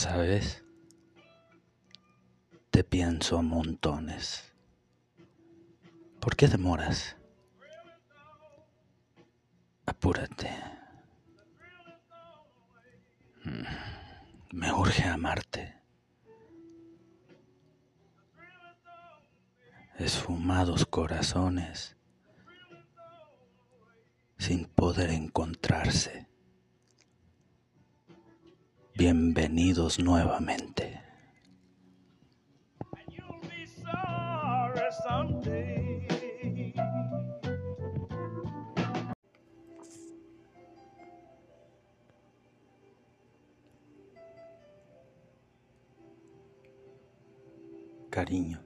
¿Sabes? Te pienso a montones. ¿Por qué demoras? Apúrate. Mm, me urge amarte. Esfumados corazones sin poder encontrarse. Bienvenidos nuevamente. Cariño.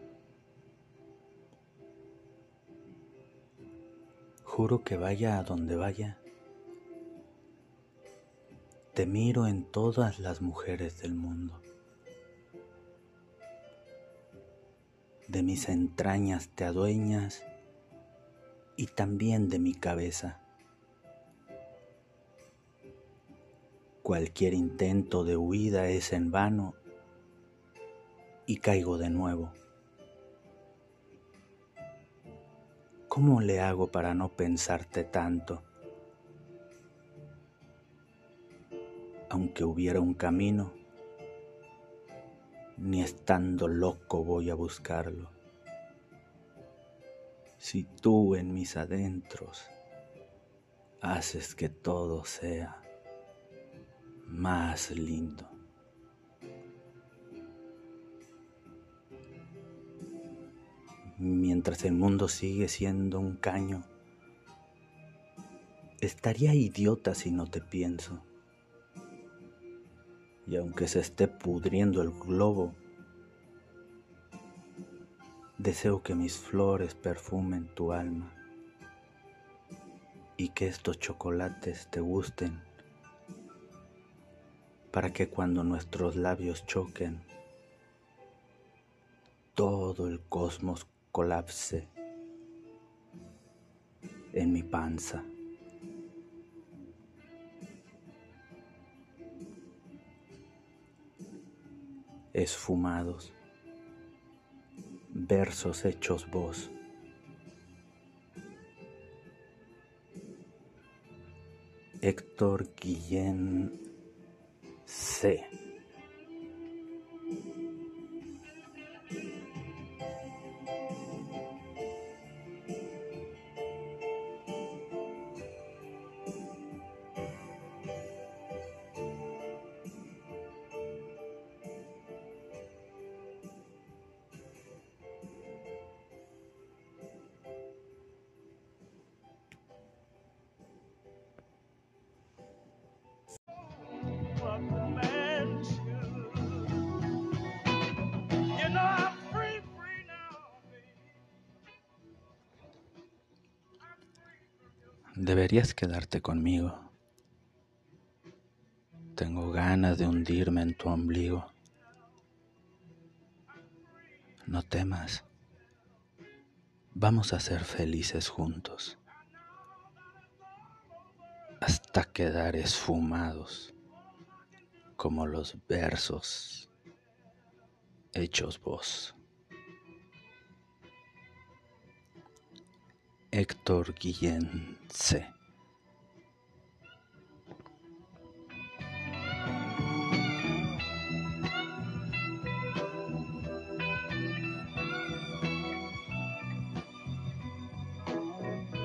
Juro que vaya a donde vaya te miro en todas las mujeres del mundo. De mis entrañas te adueñas y también de mi cabeza. Cualquier intento de huida es en vano y caigo de nuevo. ¿Cómo le hago para no pensarte tanto? Aunque hubiera un camino, ni estando loco voy a buscarlo. Si tú en mis adentros haces que todo sea más lindo. Mientras el mundo sigue siendo un caño, estaría idiota si no te pienso y aunque se esté pudriendo el globo, deseo que mis flores perfumen tu alma y que estos chocolates te gusten para que cuando nuestros labios choquen, todo el cosmos colapse en mi panza. Esfumados, versos hechos voz. Héctor Guillén C. Deberías quedarte conmigo. Tengo ganas de hundirme en tu ombligo. No temas. Vamos a ser felices juntos. Hasta quedar esfumados como los versos hechos vos. Héctor Guillén C.